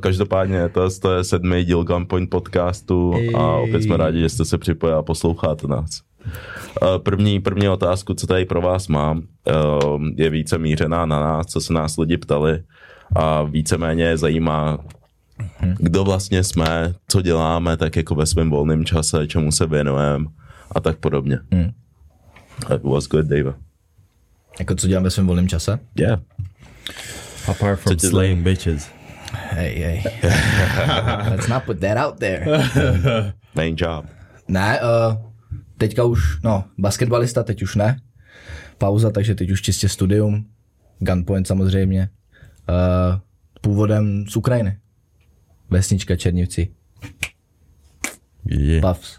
Každopádně to, to je sedmý díl Gunpoint podcastu a opět jsme rádi, že jste se připojili a posloucháte nás. Eh, první, první otázku, co tady pro vás mám, eh, je více mířená na nás, co se nás lidi ptali a víceméně zajímá, kdo vlastně jsme, co děláme, tak jako ve svém volném čase, čemu se věnujeme a tak podobně. Hmm. That was good, Dave. Jako co dělám ve svém volném čase? Yeah. Apart from slaying bitches. Hey, hey. Let's not put that out there. Main job. Ne, uh, teďka už, no, basketbalista teď už ne. Pauza, takže teď už čistě studium. Gunpoint samozřejmě. Uh, původem z Ukrajiny. Vesnička Černivci. Yeah. Puffs.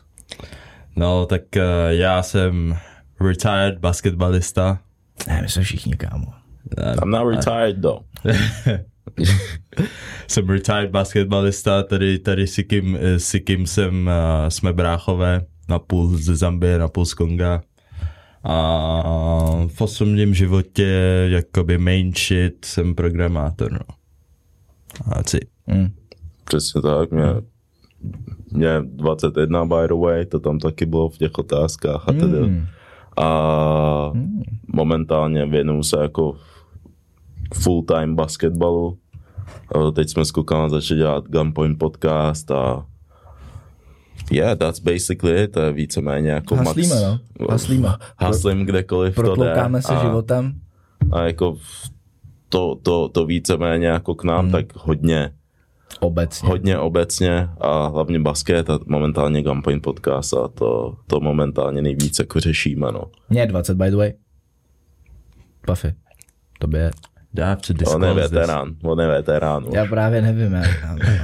No, tak uh, já jsem retired basketbalista. Ne, my jsme všichni, kámo. I'm not retired though. jsem retired basketbalista, tady, tady s kým, s kým jsem, uh, jsme bráchové, na půl ze Zambie, na půl z Konga. A v osobním životě, jakoby main shit, jsem programátor, no. A that's it. Mm. Přesně tak, mě, mě 21 by the way, to tam taky bylo v těch otázkách a tedy. Mm. A momentálně věnuju se jako full time basketbalu. Teď jsme s klukama začali dělat Gunpoint podcast a yeah, that's basically it. To je víceméně jako Haslíme, max. no. Haslíme. Haslím kdekoliv to jde. Protloukáme se a, životem. a jako to, to, to víceméně jako k nám, tak hodně Obecně. hodně obecně a hlavně basket a momentálně Gunpoint podcast a to, to momentálně nejvíce jako řešíme, no. Mě je 20, by the way. Puffy. Tobě I have to On je disclose this? veterán, on je veterán. Já právě nevím, já,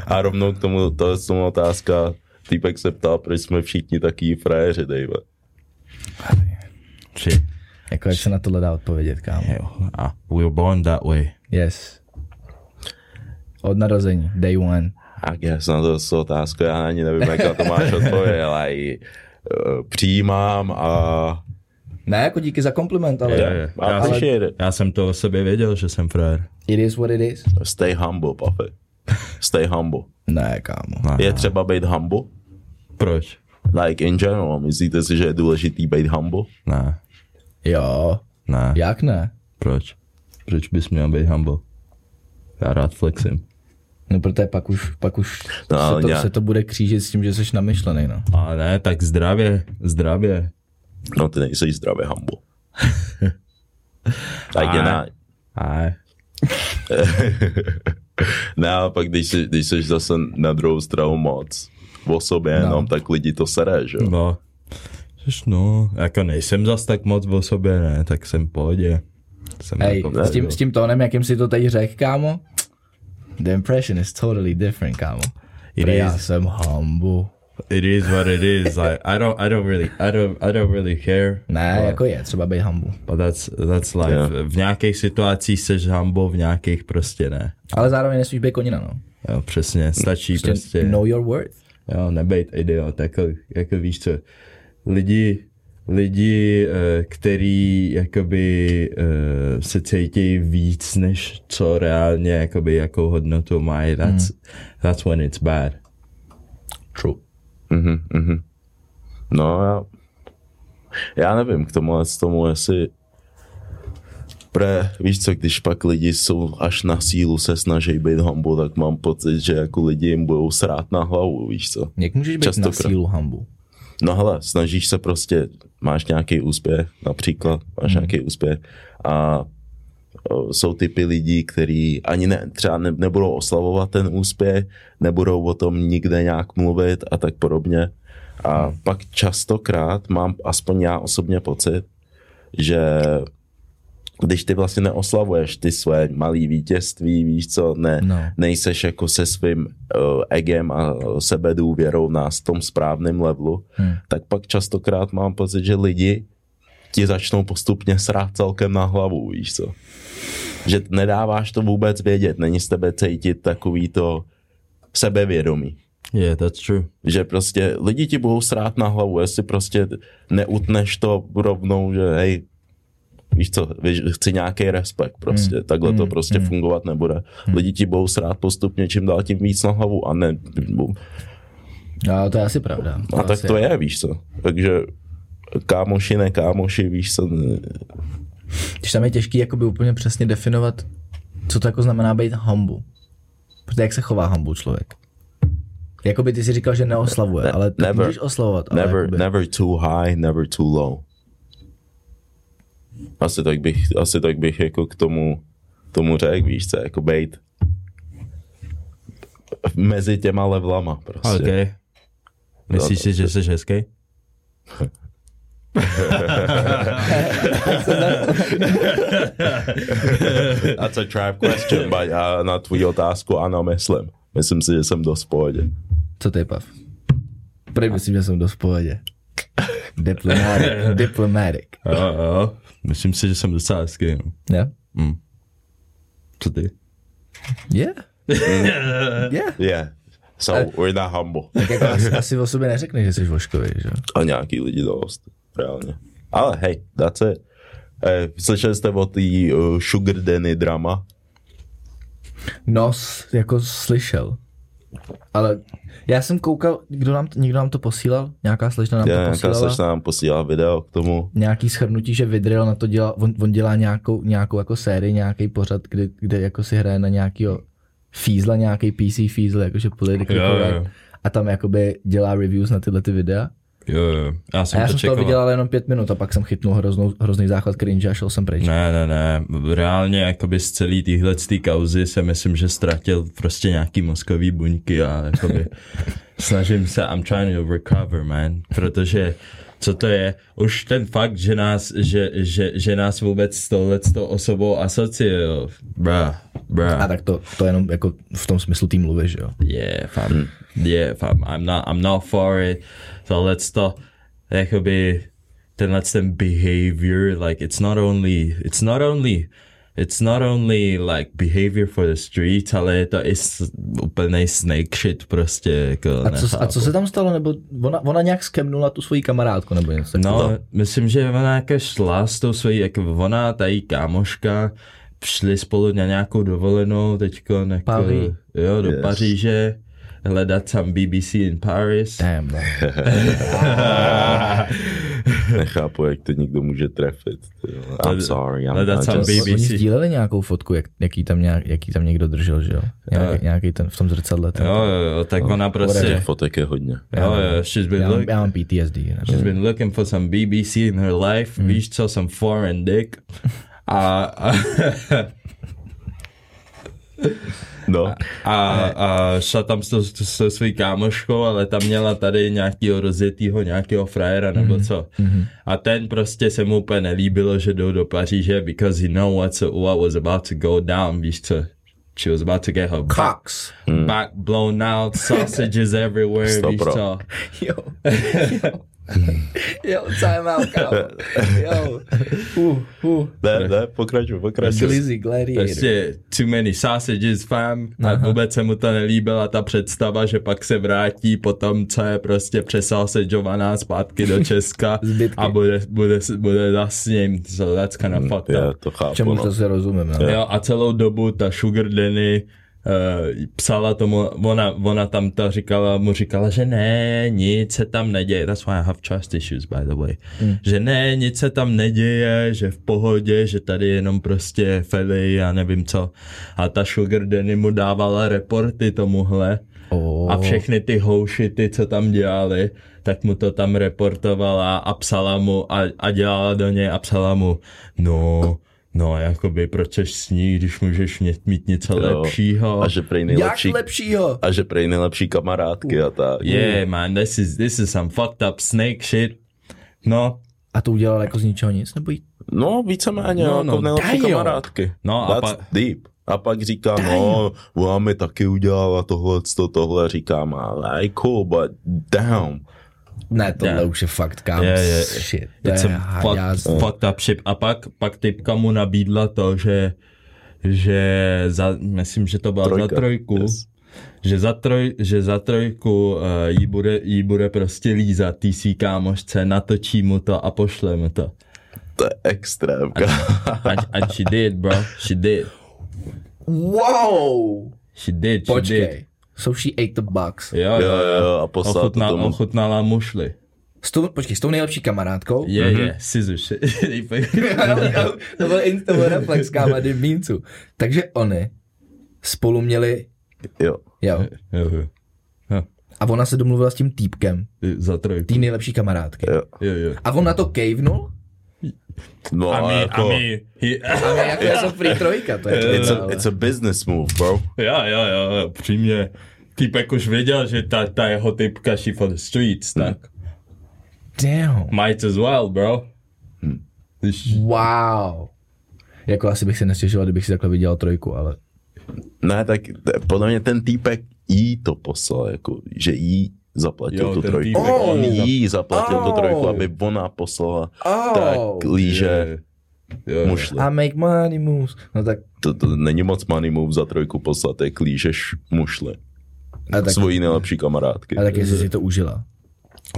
A rovnou k tomu, to je tomu otázka, týpek se ptal, proč jsme všichni taky frajeři, Dave. Shit. jako jak se na tohle dá odpovědět, kámo. Hell, uh, we were born that way. Yes. Od narození, day one. A guess na to je otázka, já ani nevím, jak na to máš odpověď, ale ji uh, přijímám a Ne, jako díky za kompliment, ale Yeah. Je, I já, appreciate it. já jsem to o sobě věděl, že jsem frajer. it is what it is. stay humble, papi. Stay humble. Ne, kámo. Ne, Je ne. třeba být humble? Proč? Like in general, myslíte si, že je důležitý být humble? Ne, Jo, ne. jak ne? Proč? Proč bys měl být humble? Já rád flexím. No protože pak už, pak už No, ale se, to, nějak- se to bude křížit s tím, že jsi namyšlený, no. A ne, tak zdravě, zdravě. No ty nejsi zdravě humble. tak je A- na, A ne, ale pak když, jsi, když jsi zase na druhou stranu moc o sobě No. jenom, tak lidi to sere, že jo? no, no, jako nejsem zas tak moc o sobě, ne, tak jsem v pohodě. Jsem Hej, jako, s tím, s tím tónem, jakým si to teď řekl, kámo, the impression is totally different, kámo. It Já is. jsem humble. It is what it is. Like I don't, I don't really, I don't, I don't really care. Ne, but, jako je, třeba být humble. But that's, that's life. Yeah. V nějakých situacích seš humble, v nějakých prostě ne. Ale zároveň nesmíš být konina, no. Jo, přesně, stačí Prostě prostě, know your worth. jo, nebejt idiot, jako, jako víš co, lidi, lidi, eh, který jakoby eh, se cítí víc, než co reálně jakoby jakou hodnotu mají, that's, that's when it's bad. True. Mhm, mhm. No já, já nevím k tomu, z tomu, jestli Pre, víš co, když pak lidi jsou až na sílu se snaží být humble, tak mám pocit, že jako lidi jim budou srát na hlavu, víš co. Jak můžeš být na Častokrát. sílu humble? No hele, snažíš se prostě, máš nějaký úspěch, například, máš hmm. nějaký úspěch a jsou typy lidí, kteří ani ne, třeba ne, nebudou oslavovat ten úspěch, nebudou o tom nikde nějak mluvit a tak podobně. A hmm. pak častokrát mám, aspoň já osobně pocit, že když ty vlastně neoslavuješ ty své malé vítězství, víš co, ne, No. nejseš jako se svým uh, egem a sebedůvěrou na tom správném levelu, Hmm. tak pak častokrát mám pocit, že lidi ti začnou postupně srát celkem na hlavu, víš co. Že nedáváš to vůbec vědět, není z tebe cítit takový to sebevědomí. Yeah, that's true. Že prostě lidi ti budou srát na hlavu, jestli prostě neutneš to rovnou, že hej, Víš co, víš, chci nějaký respekt prostě, mm. takhle mm. to prostě mm. fungovat nebude. Mm. Lidi ti budou srát postupně, čím dál tím víc na hlavu a ne... No, to je asi pravda. To a tak to je, víš co. Takže kámoši, ne kámoši, víš co. Když tam je těžký jakoby úplně přesně definovat, co to jako znamená být humble. Protože jak se chová humble člověk? Jakoby ty si říkal, že neoslavuje, ne, ale never, můžeš oslavovat. Never, jakoby... never too high, never too low. Asi tak bych, asi tak bych jako k tomu, tomu řekl, víš co, jako bejt mezi těma levelama prostě. Okay. Myslíš si, že jsi hezký? That's a trap question, but uh, na tvůj otázku ano, myslím. Myslím si, že jsem dost v pohodě. Co ty, Pav? Prý myslím, že jsem dost v pohodě. Diplomatic. Diplomatic. Jo, jo. Myslím si, že jsem docela hezký. No. Yeah? Mm. Co ty? Yeah. yeah. Yeah. So, Ale, we're not humble. Tak jako asi, asi o sobě neřekneš, že jsi voškový, že? A nějaký lidi dost, reálně. Ale hej, that's it. Eh, slyšeli jste o té uh, Sugar Danny drama? No, jako slyšel. Ale já jsem koukal, kdo nám, někdo nám to posílal? Nějaká slečna nám Já, to posílala? Nějaká slečna nám posílala video k tomu. Nějaký shrnutí, že Vidril na to dělá, on, on dělá nějakou, nějakou jako sérii, nějaký pořad, kde, kde jako si hraje na nějakýho fízla, nějaký PC fízl, jakože correct. A tam jakoby dělá reviews na tyhle ty videa. Jo, jo. Já jsem A já to jsem čekal. viděl ale jenom pět minut a pak jsem chytnul hroznou, hrozný záchvat cringe a šel jsem pryč. Ne, ne, ne. Reálně jakoby z celý týhle tý kauzy se myslím, že ztratil prostě nějaký mozkový buňky a jakoby snažím se, I'm trying to recover, man, protože co to je, už ten fakt, že nás, že, že, že nás vůbec s touhletou osobou asociuje, bra, bra. A tak to, to jenom jako v tom smyslu tým mluvy, že jo. Yeah, fam. Yeah, fam. I'm not, I'm not for it. Tohle to, jakoby, tenhle ten behavior, like, it's not only, it's not only, it's not only like behavior for the streets, ale je to i s- úplnej snake shit prostě, jako A co, a co se tam stalo? Nebo ona, ona nějak skemnula tu svoji kamarádku nebo něco No, takového? myslím, že ona jako šla s tou svojí, jako ona, ta její kámoška, šli spolu na nějakou dovolenou teďko, jako, jo, do yes. Paříže, hledat tam BBC in Paris. Damn, bro. Nechápu, jak to někdo může trefit. I'm sorry. I'm, hledat tam just, BBC. Oni sdíleli nějakou fotku, jak, jaký, tam nějak, jaký tam někdo držel, že jo? Nějaký, nějaký ten v tom zrcadle. Ten, Jo, jo, jo, tak ona prostě, whatever. fotek je hodně. jo, jo, she's been, já, look, mám, já mám PTSD. Ne? she's been looking for some BBC in her life, víš co, some foreign dick. A, a, No, a, a šla tam s, to- se svojí kámoškou, ale tam měla tady nějakýho rozjetýho, nějakého frajera nebo co. A ten prostě se mu úplně nelíbilo, že jdou do Paříže, because he know what's, what was about to go down, víš co. She was about to get her back, Cox. back blown out, sausages everywhere, víš co. Jo. jo. Jo, time out, kámo. Jo. Uh, uh. ne, ne, pokračuj, pokračuj. Glizzy Gladiator. Prostě too many sausages, fam. A vůbec se mu to nelíbila ta představa, že pak se vrátí po tom, co je prostě přesausagovaná zpátky do Česka Zbytky. a bude, bude, bude s ním. So that's kind of fucked Já up. to chápu, Čemu no. to se rozumím, no. Jo, a celou dobu ta Sugar Danny uh, psala tomu, ona, ona tam to říkala, mu říkala, že ne, nic se tam neděje, that's why I have trust issues, by the way, Hmm. že ne, nic se tam neděje, že v pohodě, že tady jenom prostě Feli a nevím co. A ta Sugar Danny mu dávala reporty tomuhle Oh. a všechny ty houšity, co tam dělali, tak mu to tam reportovala a psala mu a, a dělala do něj a psala mu, no, no, jakoby proč seš s ní, když můžeš mít, mít něco Jo. lepšího. A že prej Jak nejlepší, lepšího? a že prej nejlepší kamarádky a tak. Yeah, man, this is, this is some fucked up snake shit. No, A to udělal jako z ničeho nic? Nebo jí... No, víceméně, No, no, no, jako nejlepší damn. kamarádky. No, a That's pa- deep. A pak říká, no, ona mi taky udělala tohle, to, tohle, říkám, ale cool, but damn. Ne, tohle Yeah. už je fakt, kámo. Je, je. Shit. To It's je fuck, fucked up shit. A pak, pak typka mu nabídla to, že, že za, myslím, že to byla Trojka. za trojku, Yes. že, za troj, že za trojku uh, jí, bude, jí bude prostě lízat tý svý kámošce, natočí mu to a pošle mu to. To je extrém. And, and she did, bro. She did. Wow! She did, she did. So she ate the box. Jo, Jo, jo, a poslal to Ochutnal, tomu. ochutnala mušli. S tou, počkej, s tou nejlepší kamarádkou? Je, mm-hmm. je, Sizuš. to byl instant reflex, káma, dymíncu. Takže oni spolu měli, Jo. jo, jo, jo. jo. a ona se domluvila s tím týpkem, Za trojku. tý nejlepší kamarádky. Jo. Jo, jo. A on na to cavenul? No, A a my, a jako, my, he, A my jako je to free trojka, to je it's, to, a, it's a business move, bro. jo, jo, jo, přímě. Týpek už věděl, že ta, ta jeho typka she for the streets, tak. Damn. Might as well, bro. Když, Wow. Jako asi bych se nestěžoval, kdybych si takhle viděl trojku, ale Ne, tak podle mě ten týpek jí to poslal, jako, že jí zaplatil Jo, tu trojku. On jí jí zaplatil tu Oh. trojku, aby ona poslala Oh. tak líže jo, jo. mušle. I make money moves. No tak, To, to není moc money move za trojku poslat, jak lížeš mušle. a tak, Svojí nejlepší kamarádky. a tak jestli si to užila.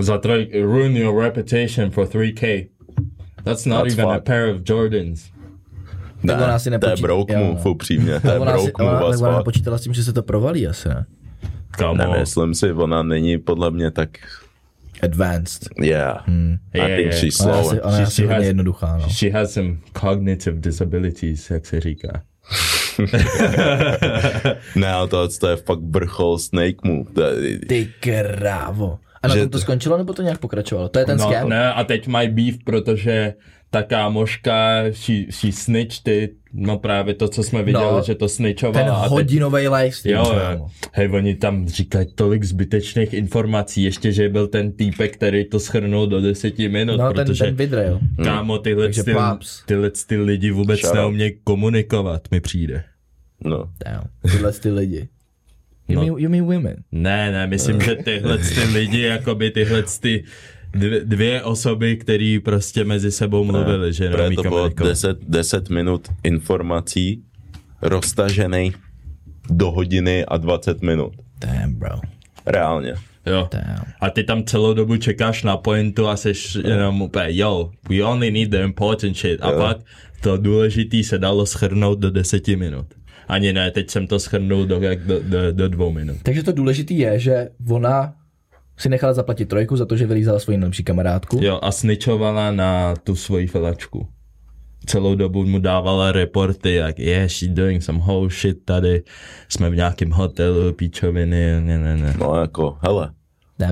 Za troj, ruin your reputation for 3k. That's not That's even a fucked. pair of Jordans. Ne, ona to je broke jo, move, upřímně. To je ona, si, broke ona, move ona fuck. počítala s tím, že se to provalí asi, ne? Come on. Nemyslím si, ona není podle mě tak, Advanced. yeah. Hmm. I Yeah, think yeah. she's Ona asi, ona je She- asi she hodně has- jednoduchá, no. She has some cognitive disabilities, jak se říká. Ne, ale to, to je fakt vrchol snake move. To je, Ty krávo. A na Že tom to to- skončilo, nebo to nějak pokračovalo? To je ten no, scam? ne, a teď mají beef, protože ta kámoška, she, she snitched it, no právě to, co jsme viděli, No, že to Ten snitchovala. a teď, hodinový livestream. Jo, jo. Hej, oni tam říkají tolik zbytečných informací, ještě, že byl ten týpek, který to schrnul do deseti minut, No, ten, protože ten vidrel. kámo, tyhle, Takže ty, tyhle ty lidi vůbec Shout out. neumějí komunikovat, mi přijde. no. Damn. Tyhle ty lidi. You, No. mean, you mean women? Ne, ne, myslím, že tyhle ty lidi, jakoby tyhle ty dvě, dvě osoby, které prostě mezi sebou mluvili, že Protože neumí to bylo komunikovat. 10, 10 minut informací roztažený do hodiny a 20 minut. Damn, bro. Reálně. Jo. Damn. A ty tam celou dobu čekáš na pointu a seš jenom úplně, yo, we only need the important shit. A Jo. pak to důležitý se dalo schrnout do deseti minut. Ani ne, teď jsem to schrnul do, jak do, do, do dvou minut. Takže to důležité je, že ona si nechala zaplatit trojku za to, že vylízala svoji nejlepší kamarádku. Jo, a snitchovala na tu svoji felačku. Celou dobu mu dávala reporty, jak yeah, she doing some whole shit tady, jsme v nějakém hotelu, píčoviny, ne, ne, ne. No jako, hele,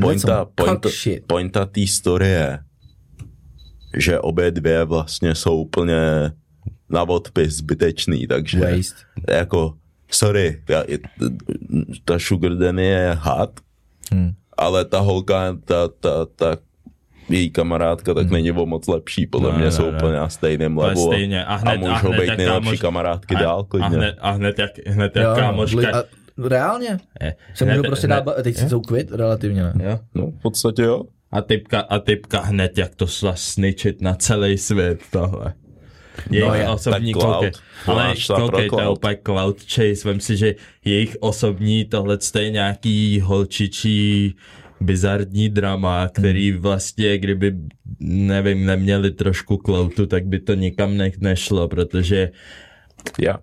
pointa, pointa, pointa té story je, že obě dvě vlastně jsou úplně na odpis zbytečný, takže Waste. jako, sorry, já, ta Sugar je had, Hmm. Ale ta holka, ta, ta, ta její kamarádka, tak není o moc lepší, podle Ne, mě ne, jsou ne. úplně na stejném levelu stejně. A hned- a a můžou hned být nejlepší kámoš- kamarádky a, dál a, klidně. hned, a hned jak, hned jak Jo, kámoška. a, reálně? je, Se hned- můžou prostě hned- dát, teď si jsou quit relativně, ne? Jo. No, v podstatě jo. A typka, a typka hned jak to šla snitchit na celý svět tohle. Jejich No osobní tak cloud. Ale to je úplně cloud chase. Vem si, že jejich osobní tohle je nějaký holčičí bizarní drama, který vlastně, kdyby, nevím, neměli trošku cloudu, tak by to nikam ne- nešlo, protože Já.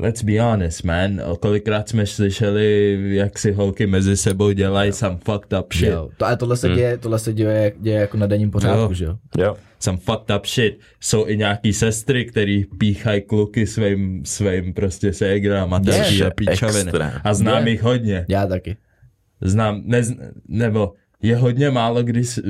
Let's be honest, man. Kolikrát jsme slyšeli, jak si holky mezi sebou dělají some fucked up shit. Jo. To, ale tohle se, děje, tohle se děje, děje jako na denním pořádku, Jo. že jo? Jo. Some fucked up shit. Jsou i nějaký sestry, který píchají kluky svým, svým prostě ségrám a taky Je, a píčoviny. extrém. A znám Je. jich hodně. Já taky. Znám, ne, nebo je hodně málo, kdy, s-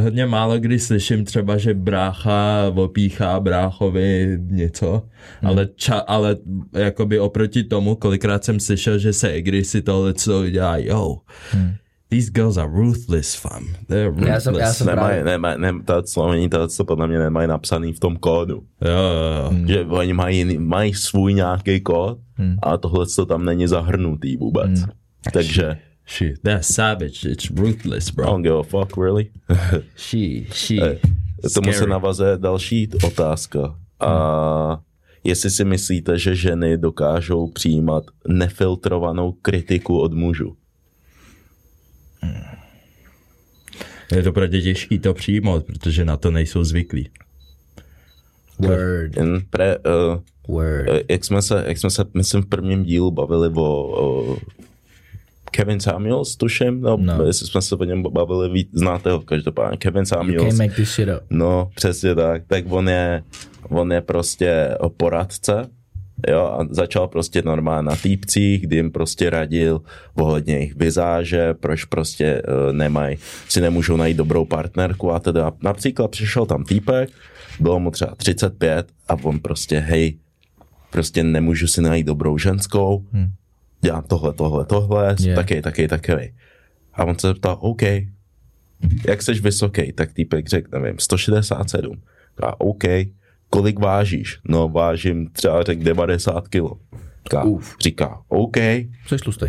hodně málo kdy slyším třeba, že brácha opíchá bráchovi něco, hmm. ale, ča, ale jakoby oproti tomu, kolikrát jsem slyšel, že se egry si tohle co dělá, yo, hmm. these girls are ruthless, fam. They're ruthless. Já jsem- já jsem- Nemají, právě- nemají, nem, ta slovení, ta, co podle mě nemají napsaný v tom kódu. Jo, jo, jo. Hmm. Že oni mají, mají svůj nějaký kód Hmm. a tohle to tam není zahrnutý vůbec. Takže, Shit, they're savage, it's ruthless, I bro. don't give a fuck, really. She, she, Eh, Tomu se navazuje další otázka. A jestli si myslíte, že ženy dokážou přijímat nefiltrovanou kritiku od mužů? Je to pro ně těžký to přijmout, protože na to nejsou zvyklí. Word, Jen pre, uh, word. jak jsme se, jak jsme se, myslím, v prvním dílu bavili o, o Kevin Samuels, tuším, no, No. jestli jsme se o něm bavili, víc, znáte ho každopádně, Kevin Samuels. Make this shit up. No, přesně tak. Tak on je, on je prostě poradce, jo, a začal prostě normálně na týpcích, kdy jim prostě radil ohledně jejich vizáže, proč prostě uh, nemají, si nemůžou najít dobrou partnerku a teda například přišel tam týpek, bylo mu třeba 35 a on prostě, hej, prostě nemůžu si najít dobrou ženskou, hmm. Dělám tohle, tohle, tohle, Yeah. taky, taky, taky. A on se zeptal, OK, jak jsi vysoký, tak týpek řekl, nevím, 167. A OK, kolik vážíš? No vážím třeba řekl 90 kilo. Říká, Uf. říká OK, tlustej.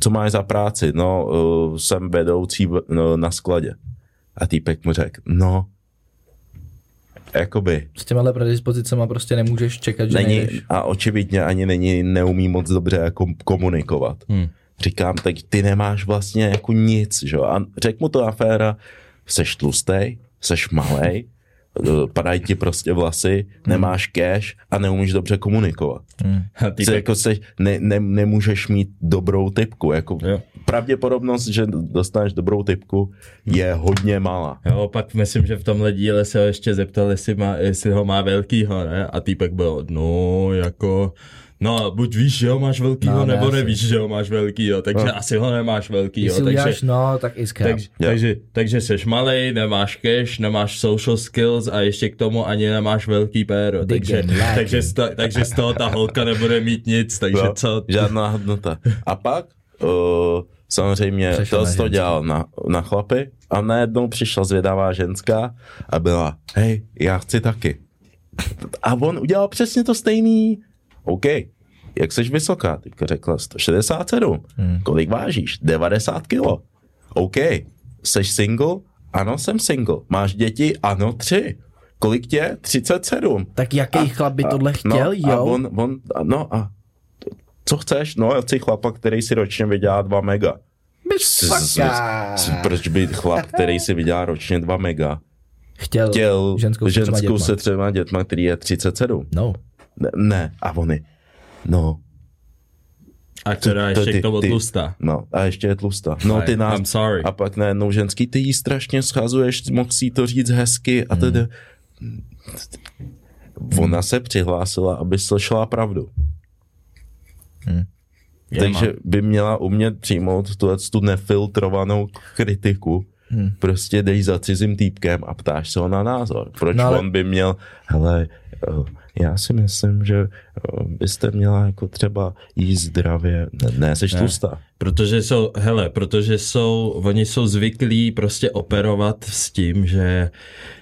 co máš za práci? No, eh, jsem vedoucí v- no, na skladě. A týpek mu řekl, no, jakoby, S těmahle predispozicema prostě nemůžeš čekat, že není, nejdeš. a očividně ani není, neumí moc dobře jako komunikovat. Hmm. Říkám, tak ty nemáš vlastně jako nic, že jo? A řekl mu to aféra, seš tlustej, seš malej, eh, padají ti prostě vlasy, nemáš cash a neumíš dobře komunikovat. A Ty jako se, ne, ne, nemůžeš mít dobrou typku. Jako Jo. pravděpodobnost, že dostaneš dobrou typku, je hodně malá. Jo, pak myslím, že v tomhle díle se ho ještě zeptal, jestli, má, jestli ho má velkýho, ne? A týpek byl, no, jako, no, buď víš, že ho máš velkýho, No, no, ne, nebo asi. nevíš, že ho máš velkýho, takže no. asi ho nemáš velkýho, Když takže, uděláš no, tak is cap. takže, takže, takže jsi malej, nemáš cash, nemáš social skills a ještě k tomu ani nemáš velký péro, takže, takže, z to, takže z toho ta holka nebude mít nic, takže Jo, co? Žádná hodnota. A pak uh, samozřejmě to, na to dělal na, na chlapy a najednou přišla zvědavá ženská a byla, hej, já chci taky. A on udělal přesně to stejný. OK, jak jsi vysoká? Teďka řekla 167. Hmm. Kolik vážíš? 90 kilo. OK, jsi single? Ano, jsem single. Máš děti? Ano, tři. Kolik tě? 37. Tak jaký chlap by tohle chtěl, no, A jo? on, on, a no a co chceš? No, já chci chlapa, který si ročně vydělá 2 mega. S- Proč by chlap, který si vydělá ročně 2 mega, Chtěl, chtěl ženskou, ženskou se třema dětma, který je 37? No. Ne, a oni, no, A která ještě ty- k tomu ty- tlustá. no, a ještě je tlustá. No, ty nás, I'm sorry. a pak najednou ženský, ty jí strašně schazuješ, mohl si to říct hezky a tedy. Ona se přihlásila, aby slyšela pravdu. Je, Takže by měla umět přijmout tu, tu nefiltrovanou kritiku. Hmm. Prostě jdeš za cizím týpkem a ptáš se ho na názor. Proč No ale- on by měl, hele, já si myslím, že eh, byste měla jako třeba jíst zdravě. Ne, ne jsi tlustá. Protože jsou, hele, protože jsou, oni jsou zvyklí prostě operovat s tím, že,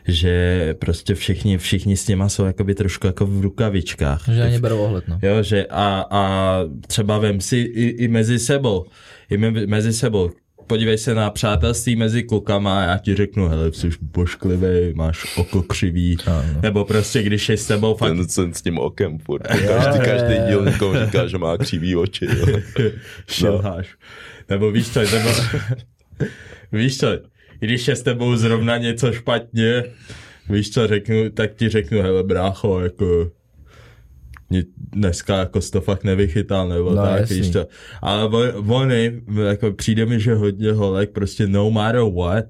že prostě všichni, všichni s něma jsou jakoby trošku jako v rukavičkách. Že ani berou ohled, no. Jo, že a, a třeba vem si i, i mezi sebou, i me, mezi sebou, podívej se na přátelství mezi klukama a já ti řeknu, hele, jsi pošklivý, máš oko křivý, Ano. nebo prostě když je s tebou fakt Ten, ten s tím okem furt. Každý, každý díl někomu říká, že má křivý oči. Jo. šilháš. Nebo víš co, nebo, víš co, když je s tebou zrovna něco špatně, víš co, řeknu, tak ti řeknu, hele brácho, jako dneska jako to fakt nevychytal, nebo No, tak, jasný. víš to. Ale oni, jako přijde mi, že hodně holek, prostě no matter what,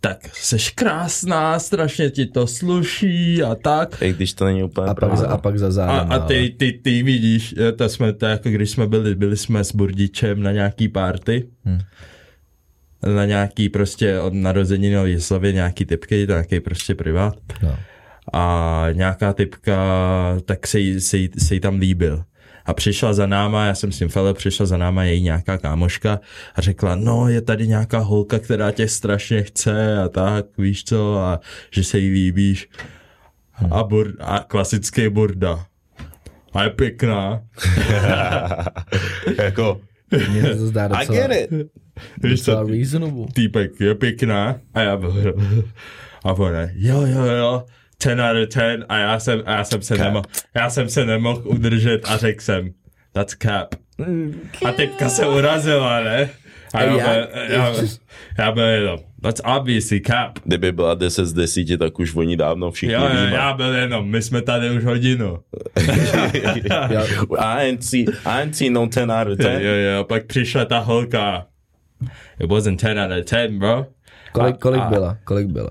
tak seš krásná, strašně ti to sluší a tak. I když to není úplně A pak, za, a pak za A, zádem. a ale- ty, ty, ty vidíš, jo, to jsme to jako když jsme byli, byli jsme s Burdičem na nějaký party, Hmm. na nějaký prostě od narozeninové slavě nějaký typky, to nějaký prostě privát. No. A nějaká typka, tak se jí, se jí, se jí tam líbil. A přišla za náma, já jsem s tím Fele, přišla za náma její nějaká kámoška a řekla, no je tady nějaká holka, která tě strašně chce a tak, víš co, a že se jí líbíš. A, bur, a klasický burda. A je pěkná. jako, Mně se to zdá I docela, get it. Víš co, reasonable. týpek je pěkná a já byl a ona, jo, jo, jo, 10 out of 10 a já jsem, a já jsem se Cap. nemohl, já jsem se nemohl udržet a řekl jsem, that's cap. A typka se urazila, ne? A já, byl, já, já byl jenom, that's obviously cap. Kdyby byla 10 z 10, tak už oni dávno všichni Jo, jo, víme. já byl jenom, my jsme tady už hodinu. I ain't see, I ain't seen no 10 out of 10. Jo, jo, pak přišla ta holka. It wasn't 10 out of 10, bro. Kolik, kolik a- byla? Kolik byla?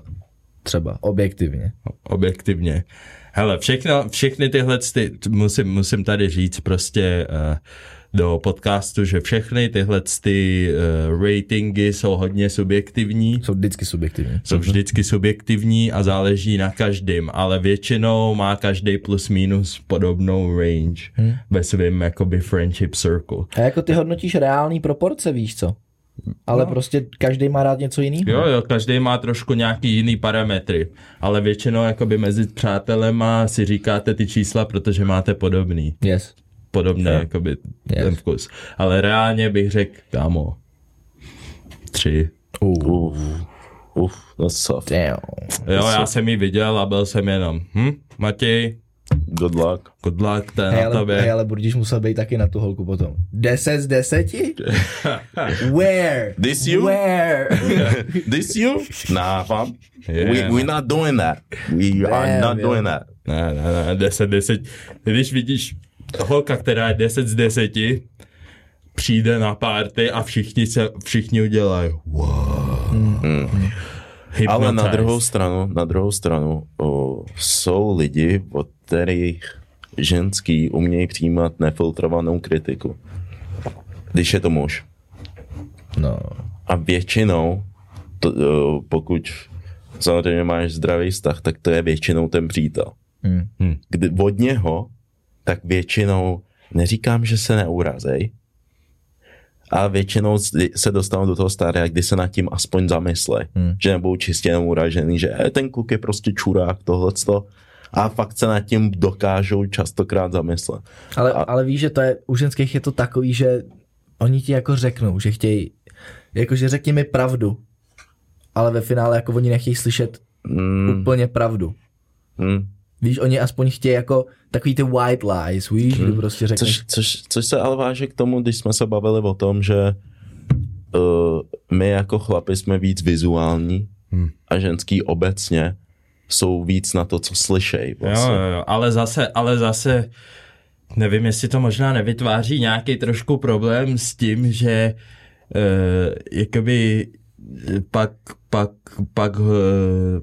Třeba, objektivně. objektivně. Hele, všechno, všechny tyhle, ty, musím, musím tady říct prostě uh, do podcastu, že všechny tyhle ty uh, ratingy jsou hodně subjektivní, Jsou vždycky subjektivní. jsou vždycky subjektivní a záleží na každém, ale většinou má každý plus minus podobnou range hmm. ve svém jakoby friendship circle. A jako ty hodnotíš reální proporce, víš co? Ale no. prostě každý má rád něco jiného. Jo, jo, každý má trošku nějaký jiný parametry, ale většinou jakoby mezi přátelema si říkáte ty čísla, protože máte podobný. Yes. podobný, Jo. jakoby Yes. ten vkus. Ale reálně bych řekl, kámo, tři. Uh. Uf, uf, that's soft. Damn. Jo, já jsem ji viděl a byl jsem jenom, hm, Matěj, Good luck. good luck, to je Hej, na ale, tobě. hej, ale budíš musel být taky na tu holku potom. 10 z 10? Where? This you? Where? This you? Nah, fam. Yeah, we, we're not doing that. We are Damn, not yo. doing that. Ne, ne, ne, 10, 10. Když vidíš holka, která je 10 z 10, přijde na party a všichni se, všichni udělají, wow. Hmm. Ale na druhou stranu, na druhou stranu o, jsou lidi, od kterých ženský umějí přijímat nefiltrovanou kritiku. Když je to muž. No. A většinou, to, o, pokud samozřejmě máš zdravý vztah, tak to je většinou ten přítel. Hmm. Kdy od něho, tak většinou, neříkám, že se neurazej, a většinou se dostanou do toho stádia, kdy se nad tím aspoň zamyslej. Hmm. Že nebudou čistě jenom uražený, že e, ten kluk je prostě čurák, tohleto. A fakt se nad tím dokážou častokrát zamyslet. Ale, ale víš, že to je, u ženských je to takový, že oni ti jako řeknou, že chtějí, jakože řekni mi pravdu, ale ve finále jako oni nechtějí slyšet Mm, úplně pravdu. mm. Víš, oni aspoň chtějí jako takový ty white lies, víš, kdy prostě řekneš, Což, což, což se ale váže k tomu, když jsme se bavili o tom, že uh, my jako chlapi jsme víc vizuální Hmm. a ženský obecně jsou víc na to, co slyšej. Vlastně. jo, jo, ale zase, ale zase, nevím, jestli to možná nevytváří nějaký trošku problém s tím, že uh, jakoby pak, pak, pak, uh,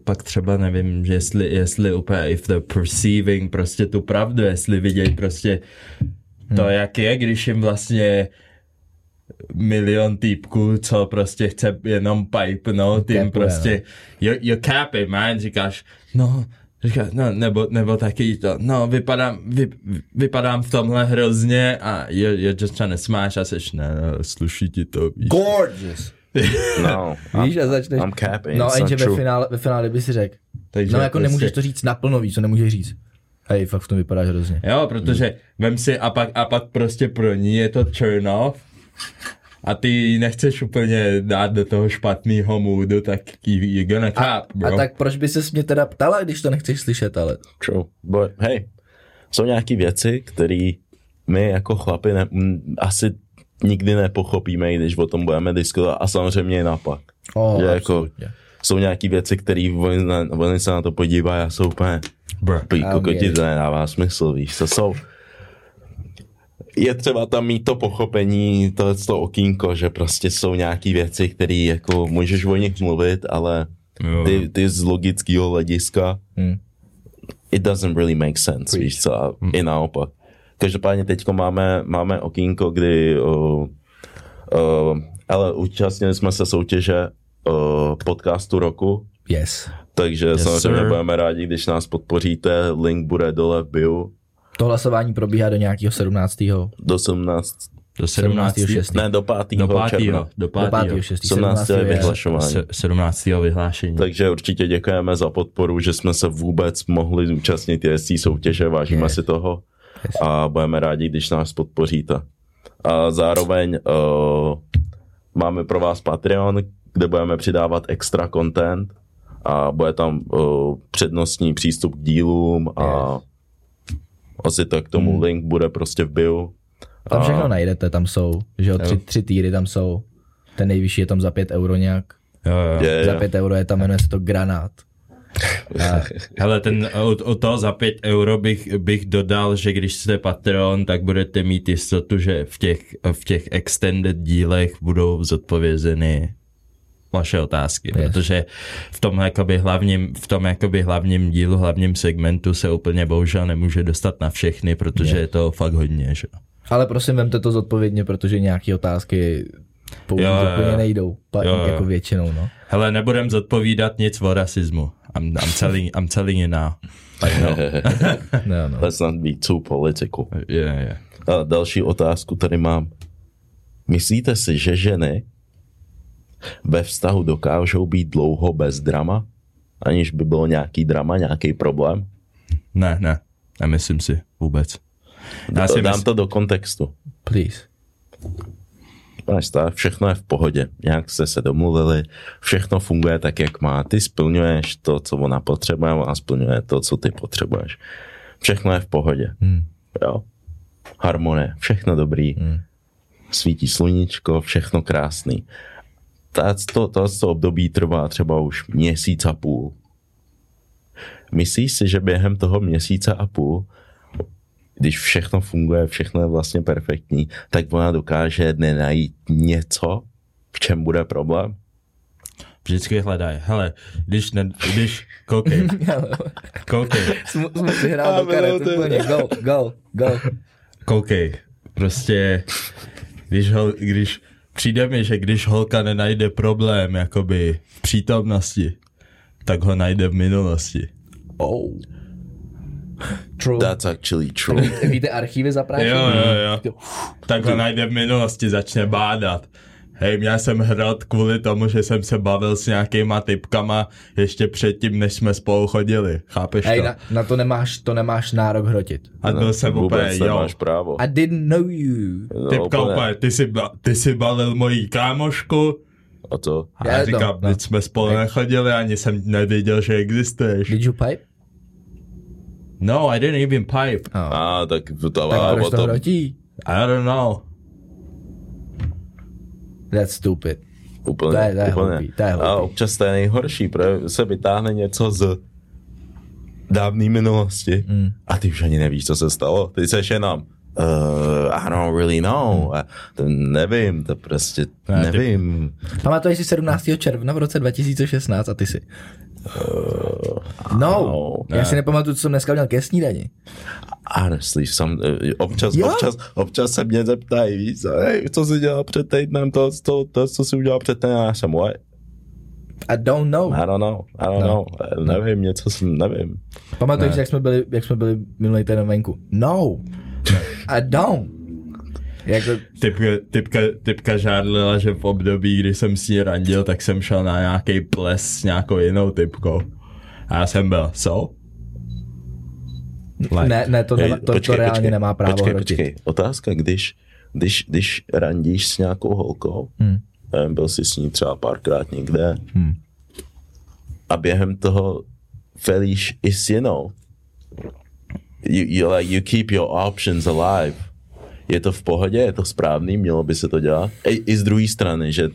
pak třeba nevím, že jestli, jestli úplně if the perceiving prostě tu pravdu, jestli vidějí prostě to, jak je, když jim vlastně milion týpků, co prostě chce jenom pipe, no, tím Capuje, prostě, you, you capping, man, říkáš, no, říká, no, nebo, nebo taky to, no, vypadám, vy, vypadám v tomhle hrozně a you're, you're just trying to smash a seš, ne, no, sluší ti to, víš. gorgeous. No, Víš, a začneš, I'm capping, no jenže ve finále, ve finále by si řekl, Takže no jako prostě- nemůžeš to říct naplno, víš, co nemůžeš říct. Hej, fakt v tom vypadáš hrozně. Jo, protože vem si a pak, a pak prostě pro ní je to turn off a ty ji nechceš úplně dát do toho špatného moodu, tak you, you're gonna A, cap, bro. a tak proč by se mě teda ptala, když to nechceš slyšet, ale True. But hey, jsou nějaké věci, které my jako chlapi ne, m, asi nikdy nepochopíme, i když o tom budeme diskutovat. A samozřejmě i napak. oh, že jako, jsou nějaké věci, které oni, oni se na to podívají a jsou úplně kokoti, to nedává smysl, víš, to jsou... Je třeba tam mít to pochopení, to, to okýnko, že prostě jsou nějaké věci, které jako můžeš o nich mluvit, ale ty, ty z logického hlediska Hmm. it doesn't really make sense, víš co, a i naopak. Každopádně teď máme, máme okýnko, kdy uh, uh, ale účastnili jsme se soutěže uh, podcastu roku, Yes. takže Yes, samozřejmě sir. budeme rádi, když nás podpoříte, link bude dole v bio To hlasování probíhá do nějakého 17. do 17, Do 17. 17.6. ne do 5. Do 5. června. Do Do 5. 5. 6. 17. je vyhlašování. Se- 17. vyhlášení. Takže určitě děkujeme za podporu, že jsme se vůbec mohli zúčastnit té soutěže, vážíme Yes. si toho. A budeme rádi, když nás podpoříte. A zároveň uh, máme pro vás Patreon, kde budeme přidávat extra content a bude tam uh, přednostní přístup k dílům a asi tak tomu link bude prostě v bio. Tam A- všechno najdete, tam jsou, že jo, tři, tři týry tam jsou. ten nejvyšší je tam za 5 euro nějak. Jo, jo. Je, Za jo. 5 euro je tam, jmenuje se to granát. Hele, ten, od, od toho za 5 euro bych, bych dodal, že když jste Patreon, tak budete mít jistotu, že v těch, v těch extended dílech budou zodpovězeny vaše otázky, Yes. protože v tom jakoby hlavním, v tom jakoby hlavním dílu, hlavním segmentu se úplně bohužel nemůže dostat na všechny, protože je to fakt hodně, že? ale prosím, vemte to zodpovědně, protože nějaké otázky použít jo, úplně jo. nejdou. Pa, Jo, jo. jako většinou, no. Hele, nebudem zodpovídat nic o rasismu. I'm, I'm telling, I'm telling you now. Like, no. No, no. Let's not be too political. Yeah, yeah. A další otázku tady mám. Myslíte si, že ženy ve vztahu dokážou být dlouho bez drama? Aniž by bylo nějaký drama, nějaký problém? Ne, ne, nemyslím si vůbec. Já si Dám mysl... to do kontextu. Please. Máš tak, všechno je v pohodě. Nějak jste se domluvili, všechno funguje tak, jak má. Ty splňuješ to, co ona potřebuje, ona splňuje to, co ty potřebuješ. Všechno je v pohodě. Hmm. Jo? Harmonie, všechno dobrý. Hmm. Svítí sluníčko, všechno krásný. To, to, to období trvá třeba už měsíc a půl. Myslíš si, že během toho měsíce a půl když všechno funguje, všechno je vlastně perfektní, tak ona dokáže nenajít něco, v čem bude problém. Vždycky hledají. Hele, když, ne, když, koukej, koukej, Jsme jsme si hrál do karet úplně. Go, go, go. koukej. Prostě, když, hol, když přijde mi, že když holka nenajde problém jakoby v přítomnosti, tak ho najde v minulosti. Oh. True. That's actually true. Víte archívy za Prahy? Jo, jo, jo. Tak ho najde v minulosti, začne bádat. Hej, měl jsem hrát kvůli tomu, že jsem se bavil s nějakýma typkama ještě předtím, než jsme spolu chodili. Chápeš Hej, to? na, na, to nemáš, to nemáš nárok hrotit. A byl jsem úplně, Vůbec jo. nemáš právo. I didn't know you. No, Typka úplně. úplně, ty jsi, ty jsi balil mojí kámošku A to? a Já já to, říkám, no. teď jsme spolu nechodili, ani jsem nevěděl, že existuješ. Did you pipe? No, I didn't even pipe. Oh. A tak to tak a proč to tom. hrotí? I don't know. That's stupid. Úplně, To je- to je úplně. hloupý, to je A občas to je nejhorší, protože se vytáhne něco z dávné minulosti Mm. a ty už ani nevíš, co se stalo. Ty seš jenom Uh, I don't really know. A to nevím, to prostě Ne, ty- nevím. Pamatuješ si 17. června v roce 2016 a ty si? No, no, já si nepamatuju, co jsem dneska měl ke snídani. Honestly, sam, eh, občas, Jo? občas, občas se mě zeptají, víš, co, hej, co jsi dělal před týdnem, to, to, to, co jsi udělal před týdnem, já jsem, what? I don't know. I don't know, I don't No. know, nevím, něco jsem, nevím. Pamatuješ, jak jsme byli, jak jsme byli minulý týden venku? No, I don't. Jako, Typka, typka, typka žádlila, že v období, kdy jsem s ní randil, tak jsem šel na nějaký ples s nějakou jinou typkou. A já jsem byl, so? Like, ne, ne, to, nema, to, to reálně nemá právo počkej, hrotit. počkej. Otázka, když, když, když randíš s nějakou holkou, Hmm. nevím, byl jsi s ní třeba párkrát někde Hmm. a během toho felíš i s jinou, you, you, like, you keep your options alive. Je to v pohodě, je to správný, mělo by se to dělat. I, i z druhé strany, že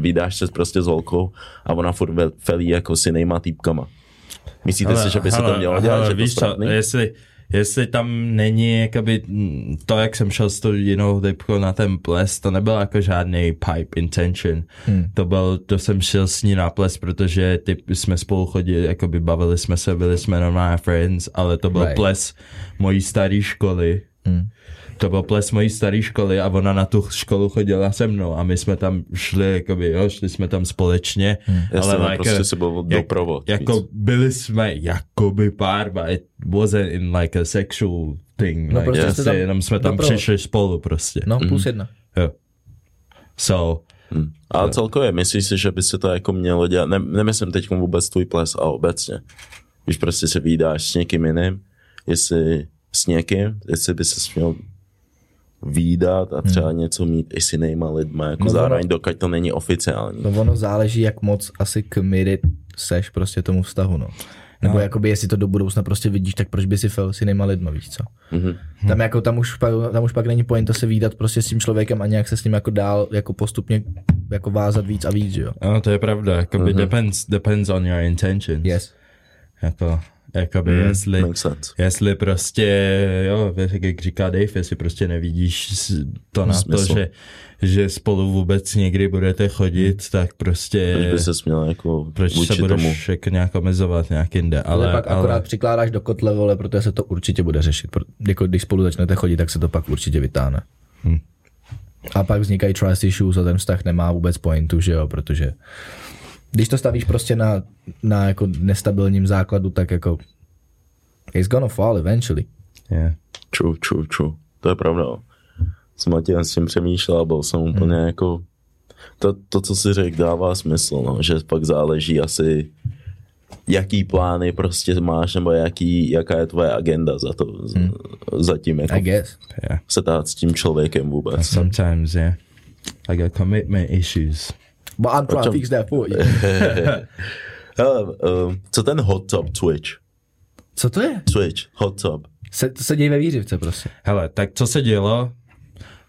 vydáš se prostě s holkou a ona furt ve- felí jako s jinýma týpkama. Myslíte si, že by se to mělo dělat, že je to víš co, jestli, jestli tam není jakoby to, jak jsem šel s tou jinou typkou na ten ples, to nebyl jako žádný pipe intention. Hmm. To byl, to jsem šel s ní na ples, protože ty jsme spolu chodili, jakoby bavili jsme se, byli jsme normálně friends, ale to byl right. ples mojí staré školy. Hmm. To byl ples mojí staré školy a ona na tu školu chodila se mnou a my jsme tam šli, jakoby, jo, šli jsme tam společně, Hmm. Ale no, like, prostě si byl jak- doprovod. jako víc. byli jsme jakoby pár, but it wasn't in like a sexual thing. No, like, prostě prostě jste tam jenom jsme tam doprovod. přišli spolu prostě. No, plus jedna. Jo. So, Hm. Ale celkově, myslíš si, že by se to jako mělo dělat, ne, nemyslím teď vůbec tvůj ples, a obecně. Když prostě se výdáš s někým jiným, jestli s někým, jestli by se měl výdat a třeba něco mít i s jinýma lidma, jako No, no, ono- zároveň, dokud to není oficiální. No ono záleží, jak moc asi committed seš prostě tomu vztahu, no. Nebo No. jakoby, jestli to do budoucna prostě vidíš, tak proč by si fel s jinýma lidma, víš co? Mhm. Tam jako, tam už, pak, tam už pak není pointa se výdat prostě s tím člověkem a nějak se s ním jako dál, jako postupně jako vázat víc a víc, jo. No, to je pravda, jakoby uh-huh. depends, depends on your intentions. Yes. Jako, jakoby mm, jestli, jestli prostě, jo, jak říká Dave, jestli prostě nevidíš to na Smysl. to, že, že spolu vůbec někdy budete chodit, tak prostě Proč by se směl jako proč se budeš tomu. jako nějak omezovat nějak jinde, Ale, ale, pak akorát ale přikládáš do kotle, vole, protože se to určitě bude řešit. Pro- Jako když spolu začnete chodit, tak se to pak určitě vytáhne. Hm. A pak vznikají trust issues a ten vztah nemá vůbec pointu, že jo, protože když to stavíš prostě na, na jako nestabilním základu, tak jako it's gonna fall eventually. yeah. True, true, true. To je pravda. no. Jsem Matějem s tím přemýšlel byl jsem úplně Hmm. jako... To, to, co si řekl, dává smysl, no, že pak záleží asi jaký plány prostě máš, nebo jaký, jaká je tvoje agenda za to, hmm. za tím, jako I guess. yeah. se dát s tím člověkem vůbec. Sometimes, yeah. I got commitment issues. But I'm trying to fix that for you. Hele, uh, co ten hot top Twitch? Co to je? Twitch, hot top. Se, to se děje ve výřivce, prostě. Hele, tak co se dělo?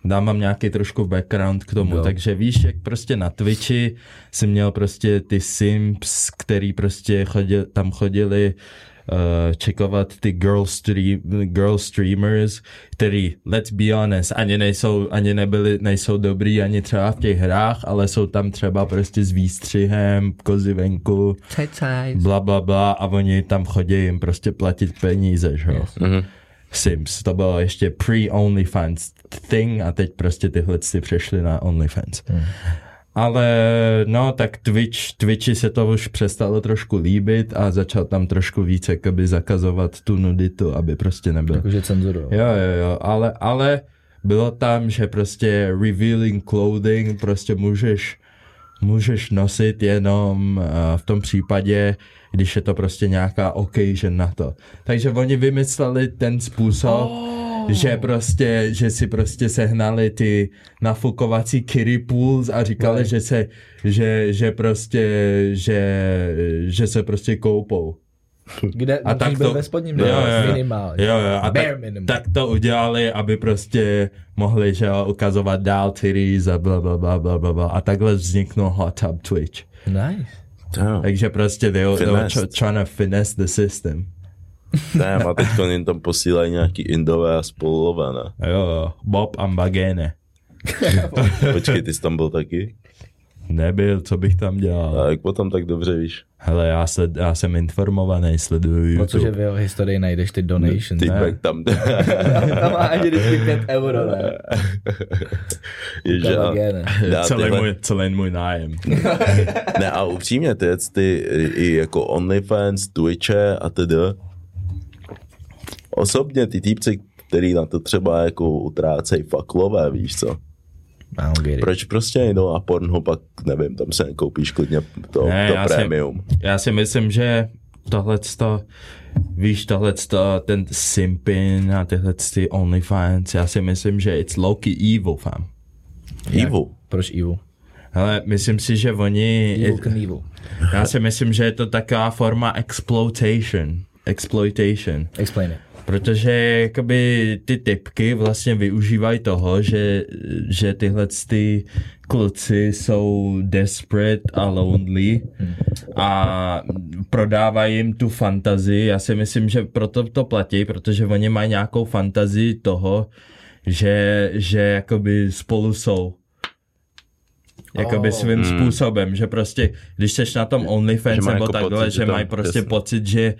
Dám vám nějaký trošku background k tomu. Jo. Takže víš, jak prostě na Twitchi si měl prostě ty simps, který prostě chodil, tam chodili uh, čekovat ty girl, stream, girl streamers, který, let's be honest, ani nejsou, ani nebyli, nejsou dobrý ani třeba v těch hrách, ale jsou tam třeba prostě s výstřihem, kozy venku, bla, bla, bla a oni tam chodí jim prostě platit peníze, že jo. Mhm. Sims, to bylo ještě pre-OnlyFans thing a teď prostě tyhle si přešly na OnlyFans. Hmm. Ale no, tak Twitch, Twitchi se to už přestalo trošku líbit a začal tam trošku víc jakoby zakazovat tu nuditu, aby prostě nebyl. Jakože cenzuru. Jo, jo, jo, ale, ale bylo tam, že prostě revealing clothing prostě můžeš, můžeš nosit jenom uh, v tom případě, když je to prostě nějaká occasion na to. Takže oni vymysleli ten způsob, oh. Že prostě, že si prostě sehnali ty nafukovací kiddie pools a říkali, Right. že se, že, že prostě, že, že se prostě koupou. Kde A tak byl to, ve spodním jo, jo, minimálně. Jo, jo, a tak, minimum. tak to udělali, aby prostě mohli že jo, ukazovat dál titties a bla, bla, bla, bla, bla, bla. A takhle vzniknul Hot Tub Twitch. Nice. Damn, Takže prostě they, were- they were trying to finesse the system. Damn, a teď jim tam posílají nějaký indové a spolové, ne? Jo, jo, Bob a Bagene. Počkej, ty jsi tam byl taky? Nebyl, co bych tam dělal. A jak potom tak dobře víš? Hele, já, se, já jsem informovaný, sleduju Protože YouTube. v jeho historii najdeš ty donations. Ty ne? pak tam... Tam má ani vždycky 5 euro, ne? Ježe, a, dá Celý tyhle- můj, celý můj nájem. Ne, a upřímně, ty, ty i jako OnlyFans, Twitche a tedy. Osobně ty týpci, který na to třeba jako utrácejí fakt lové, víš co? It. Proč prostě jdou na Pornhub pak, nevím, tam se koupíš klidně to, Ne, to já si- prémium. Já si myslím, že tohle víš, tohle ten Simpin a tyhle ty OnlyFans, já si myslím, že it's low-key evil, fam. Evil. Proč evil? Hele, myslím si, že oni, Evil Knievel. já si myslím, že je to taková forma exploitation. Exploitation. Explain it. Protože jakoby ty typky vlastně využívají toho, že, že tyhle ty kluci jsou desperate a lonely a prodávají jim tu fantazii. Já si myslím, že proto to platí, protože oni mají nějakou fantazii toho, že, že jakoby spolu jsou. Jakoby Oh. svým způsobem, že prostě, když seš na tom OnlyFans mají nebo jako takhle, pocit, že že mají prostě jasně. pocit, že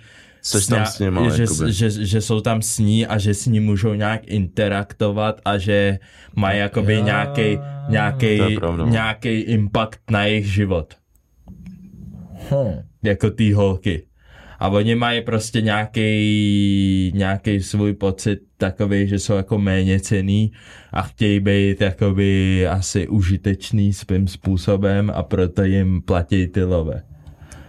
Seš tam s nima, že, jakoby. že, že, jsou tam s ní a že s ní můžou nějak interaktovat a že mají jakoby nějaký nějaký nějaký impact na jejich život. Hm. Jako ty holky. A oni mají prostě nějaký, nějaký svůj pocit takový, že jsou jako méně cený a chtějí být jakoby asi užitečný svým způsobem a proto jim platí ty love.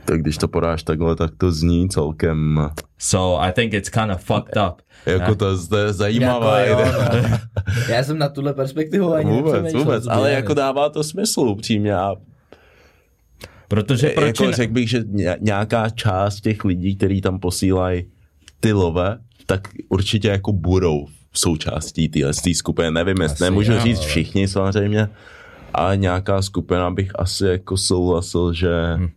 Tak když to podáš takhle, tak to zní celkem... So I think it's kind of fucked up. Jako to, to je zajímavá Jako jo, no. Já jsem na tuhle perspektivu ani Vůbec, vůbec, ale jako dává to smysl upřímně a Protože proč jako ne- řekl bych, že ně- nějaká část těch lidí, kteří tam posílají ty love, tak určitě jako budou součástí téhle té skupiny. Nevím, jestli Asi nemůžu jo, říct ale- všichni samozřejmě, ale nějaká skupina bych asi jako souhlasil, že Hm.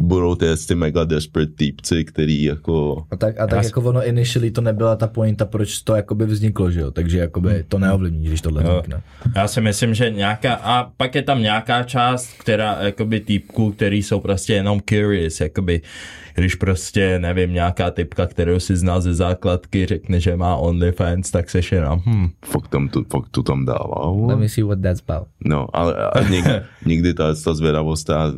Budou ty, ty mega desperate týpci, který jako... A tak, a tak jako ono initially to nebyla ta pointa, proč to jakoby vzniklo, že jo? Takže jakoby to neovlivní, když tohle Jo. vznikne. Já si myslím, že nějaká, a pak je tam nějaká část, která, jakoby týpků, který jsou prostě jenom curious, jakoby, když prostě, nevím, nějaká typka, kterou si zná ze základky, řekne, že má OnlyFans, tak seš jenom, hm, Fakt, tam to, fakt to tam dává. Let me see what that's about. No, ale a nikdy, nikdy ta, ta zvědavost, ta,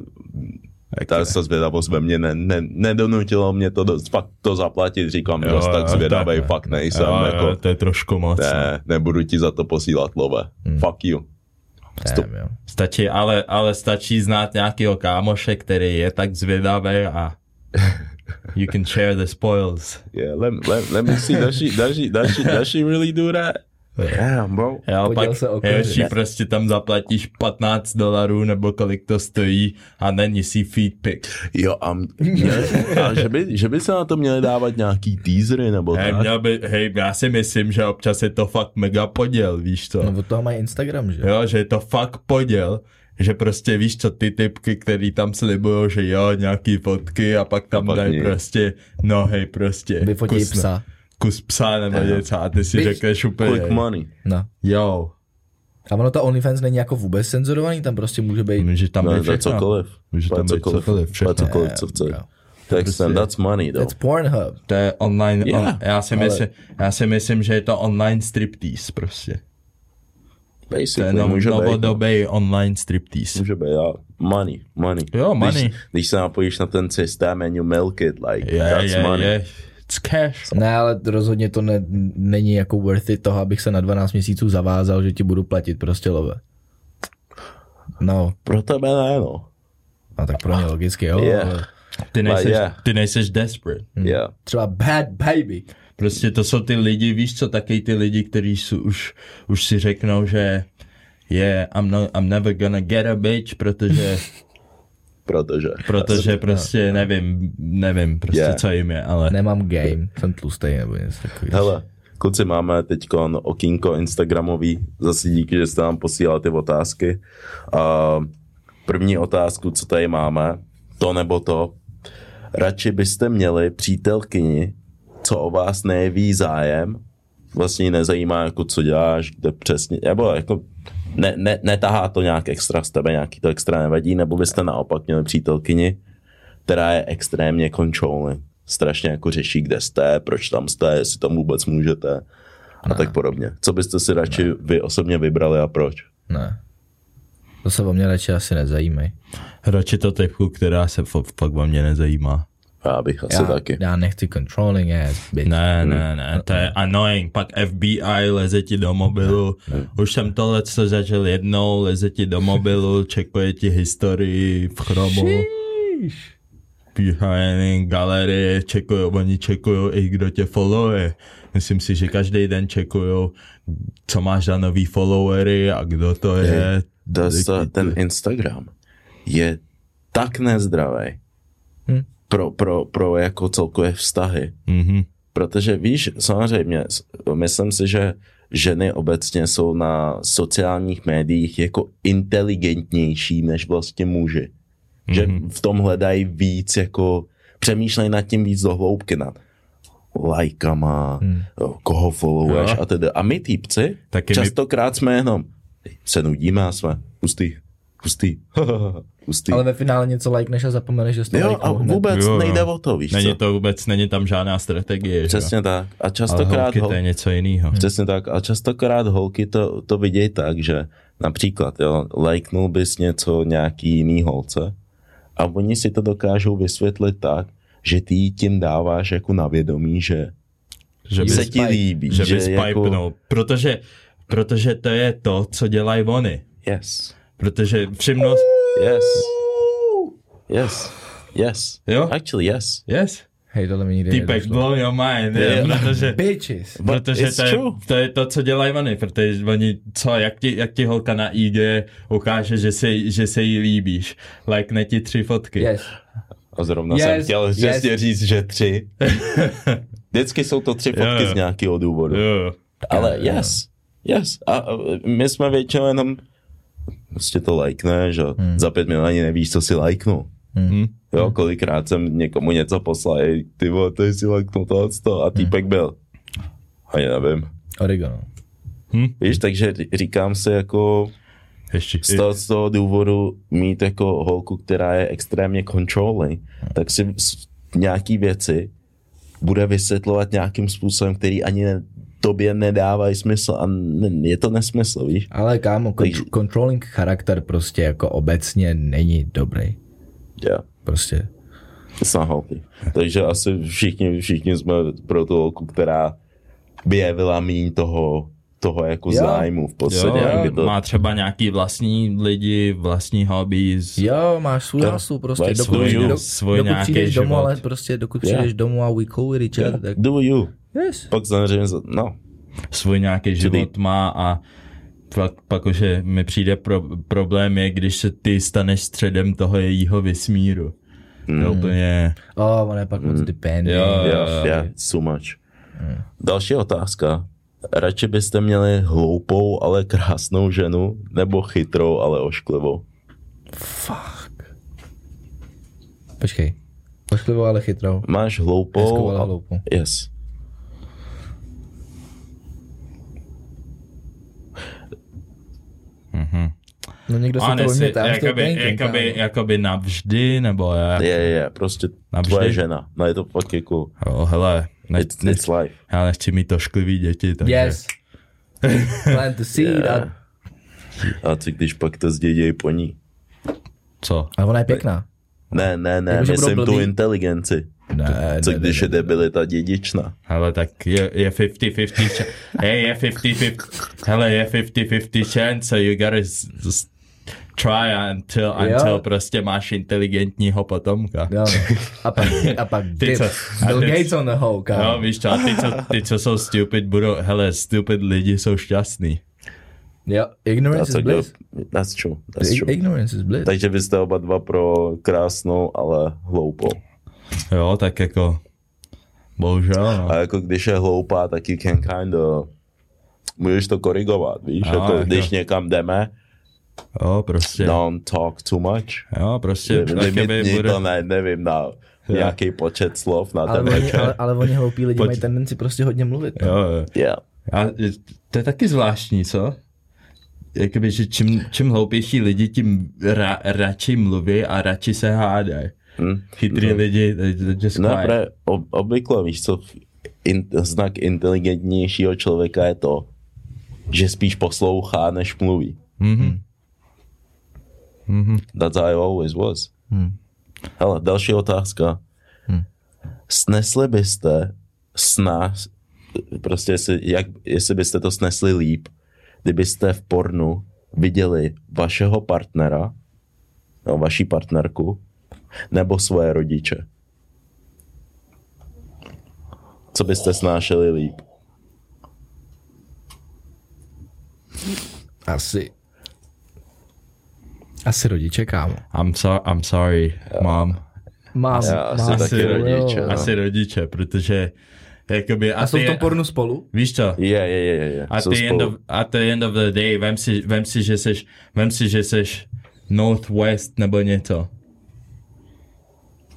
ta, ta zvědavost ve mně ne, ne, nedonutilo mě to dost, fakt to zaplatit, říkám, jo, tak zvědavej, fakt nejsem, jo, jako, jo, to je trošku moc. no. ne, nebudu ti za to posílat love, fuck you. Damn, jo. Stačí, ale, ale stačí znát nějakého kámoše, který je tak zvědavý a you can share the spoils. Yeah, let, let, let me see, does she, does she, does she, does she really do that? Damn, bro. Jo, Poděl pak se ještě prostě tam zaplatíš 15 dolarů nebo kolik to stojí a není si feed pic. Jo, a, měli, a že, by, že by se na to měli dávat nějaký teasery nebo Hej, tak. měl by, hej, já si myslím, že občas je to fakt mega poděl, víš co? No od toho mají Instagram, že jo? Jo, že je to fakt poděl, že prostě víš co, ty typky, který tam slibujou, že jo, nějaký fotky a pak tam dají prostě, no hej, prostě. Vyfotí psa. Kus psa nebo něco a ty si Bitch. řekneš úplně, Quick money. No. jo, A ono to OnlyFans není jako vůbec cenzurovaný, tam prostě může být... může tam No, být všechno. cokoliv. Může tam být cokoliv, všechno. To je cokoliv, co chce. To je extend, that's money, though. That's Pornhub. To je online, Yeah, on, já, si ale- myslím, já si myslím, že je to online striptease prostě. To je Basically, no, může být. no. novodobý online striptease. Může být, jo. Money, money. Jo, money. Když, když se napojíš na ten systém and you milk it, like, Je, that's je, money. it's cash. Ne, ale rozhodně to ne, není jako worth it toho, abych se na 12 měsíců zavázal, že ti budu platit prostě love. No, Pro tebe ne, no. a tak pro ně logicky, jo. Yeah. ale Ty nejseš, yeah. ty nejseš desperate. Yeah. Třeba bad baby. Prostě to jsou ty lidi, víš co, taky ty lidi, kteří jsou už, už si řeknou, že yeah, I'm, no, I'm never gonna get a bitch, protože, Protože. protože prostě nevím, nevím prostě Yeah. co jim je, ale Nemám game, jsem tlustý nebo něco takového. Hele, kluci, máme teď okýnko Instagramový, zase díky, že jste nám posílali ty otázky. A první otázku, co tady máme, to nebo to, radši byste měli přítelkyni, co o vás nejeví zájem, vlastně ji nezajímá, jako co děláš, kde přesně, nebo jako ne, ne, netahá to nějak extra z tebe, nějaký to extra nevadí, nebo byste naopak měli přítelkyni, která je extrémně controlling. Strašně jako řeší, kde jste, proč tam jste, jestli tam vůbec můžete a tak podobně. Co byste si radši vy osobně vybrali a proč? Ne. To se o mě radši asi nezajímají. radši to typku, která se fakt o mě nezajímá. Já bych asi Já, taky. já nechci controlling ass bitch. Ne, ne, ne, to je annoying, pak FBI leze ti do mobilu, už jsem tohle co zažil jednou, leze ti do mobilu, čekuje ti historii v chromu, behind galerie, čekují, oni čekují i kdo tě followuje. Myslím si, že každý den čekují, co máš za nový followery a kdo to je. To, to, ten Instagram je tak nezdravý Hm. Pro, pro, pro jako celkové vztahy. Mhm. Protože víš, samozřejmě, myslím si, že ženy obecně jsou na sociálních médiích jako inteligentnější než vlastně muži. Že v tom hledají víc jako, přemýšlejí nad tím víc do hloubky nad lajkama, hmm. koho followuješ a tedy. A my týpci Taky my- častokrát jsme jenom se nudíme a jsme hustý, hustý, hustý. Ale ve finále něco lajkneš a zapomeneš, že jsi to jo, a vůbec Jo, jo. nejde o to, víš Není co? to vůbec, není tam žádná strategie. že jo? Přesně tak. A Ale častokrát holky, ho, to je něco jiného. Přesně tak. A častokrát holky to, to vidějí tak, že například jo, lajknul bys něco nějaký jiný holce a oni si to dokážou vysvětlit tak, že ty tím dáváš jako na vědomí, že Že se bys, ti líbí. že bys jako, pipnul. Protože, protože to je to, co dělají oni. Yes. Protože všimnul... Yes. Yes. Yes. Jo? Actually, yes. Yes? Hej, tohle mi nikdy Týpek, nedošlo. blow your mind. Yeah. Protože, Bitches. protože it's to je, true. to je to, co dělají oni. Protože oni, co, jak ti, jak ti holka na IG ukáže, že se, že se jí líbíš. Lajkne ti tři fotky. Yes. A zrovna Yes, jsem chtěl yes. přesně říct, že tři. Vždycky jsou to tři fotky Jo. z nějakého důvodu. Jo. Ale yes, yes. A my jsme většinou jenom prostě to lajkneš a hmm. za pět minut ani nevíš, co si lajknul. Hm? Jo, kolikrát jsem někomu něco poslal, hej, ty vole, to si lajknul to, to a týpek byl. Ani nevím. Oregano. Víš, takže ří- říkám si jako Ještě, z toho, z toho důvodu mít jako holku, která je extrémně controlling, tak si nějaký věci bude vysvětlovat nějakým způsobem, který ani ne, tobě nedávají smysl a je to nesmysl, víš? Ale kámo, Takže- controlling charakter prostě jako obecně není dobrý. Yeah. Prostě. It's not healthy. Takže asi všichni, všichni jsme pro tu holku, která by jevila míň toho, toho jako Jo. zájmu v podstatě. jo, to, má třeba nějaký vlastní lidi, vlastní hobbies. Jo, máš svůj Jo. hasu prostě, Máš dokud, svůj- do, svůj dokud nějaký přijdeš domů, život. ale prostě dokud Jo. přijdeš domů a we cool with each other, tak do you. Yes. Pak samozřejmě, no, svůj nějaký život má a pak, pak už je, mi přijde pro, problém je, když se ty staneš středem toho jejího vesmíru. Mm. To je úplně, Oh, on je pak moc dependent. Jo, jo. yeah, yeah, too much. Další otázka. Radši byste měli hloupou, ale krásnou ženu, nebo chytrou, ale ošklivou? Fuck. Počkej. Pošklivou, ale chytrou. Máš Hezkou, hloupou. ale a- hloupou. Yes. No někdo si a to. I'm still jakoby, thinking, jakoby, jakoby navždy, nebo jak? Je, je, je, prostě Navždy? tvoje žena. No je to fakt jako, Jo, hele, ne, it's, it's life. já nechci mít ošklivý děti, takže... Yes. Plant the seed. Yeah. A, A co když pak to zdědějí po ní? Co? ale ona je pěkná. Ne, ne, ne, budou myslím tu inteligenci. Ne, Co ne, když ne, je debilita dědičná? Hele, tak je, je 50-50 ch- Hej, je 50-50 Hele, je 50-50 chance, so you gotta s- try until, Jo. until prostě máš inteligentního potomka. Jo, no. A pak, a pak Ty dip. co? A Bill ty- Gates on the hoe, kámo. Jo, víš čo, a ty co, ty, co jsou stupid, budou, hele, stupid lidi jsou šťastný. Jo, ignorance That's, is bliss. good, that's true. That's true. Ignorance is bliss. Takže vy jste oba dva pro krásnou, ale hloupou. Jo, tak jako, bohužel, no. A jako když je hloupá, tak you can kind of, můžeš to korigovat, víš? A, jako, jako- když někam jdeme, Jo, prostě, don't talk too much. jo, prostě, Limitní bude, to ne, nevím, na nějaký počet slov na ale, ten oni, večer. ale, ale oni hloupí lidi Pojď. mají tendenci prostě hodně mluvit. no. jo, jo. Yeah. A to je taky zvláštní, co? Jakoby, že čím, čím hloupější lidi, tím ra, radši mluví a radši se hádají. Hm? Chytrý lidi, they- they just No, quiet. pre, ob, obvykle, víš co, in, znak inteligentnějšího člověka je to, že spíš poslouchá, než mluví. Mhm. That's how I always was. Hmm. Hele, další otázka. Hmm. Snesli byste s nás, prostě jestli, jak, jestli byste to snesli líp, kdybyste v pornu viděli vašeho partnera, no, vaší partnerku, nebo svoje rodiče. Co byste snášeli líp? Asi. Asi rodiče, kámo. I'm, so, I'm sorry, mom. Mám, Já asi mám taky jo, rodiče, jo. no. Asi rodiče, protože jakoby... A jsou v tom pornu spolu? Víš co? Je, je, je, je. the, end of, at the end of the day, vem si, vem si, že seš, vem si, že seš Northwest nebo něco.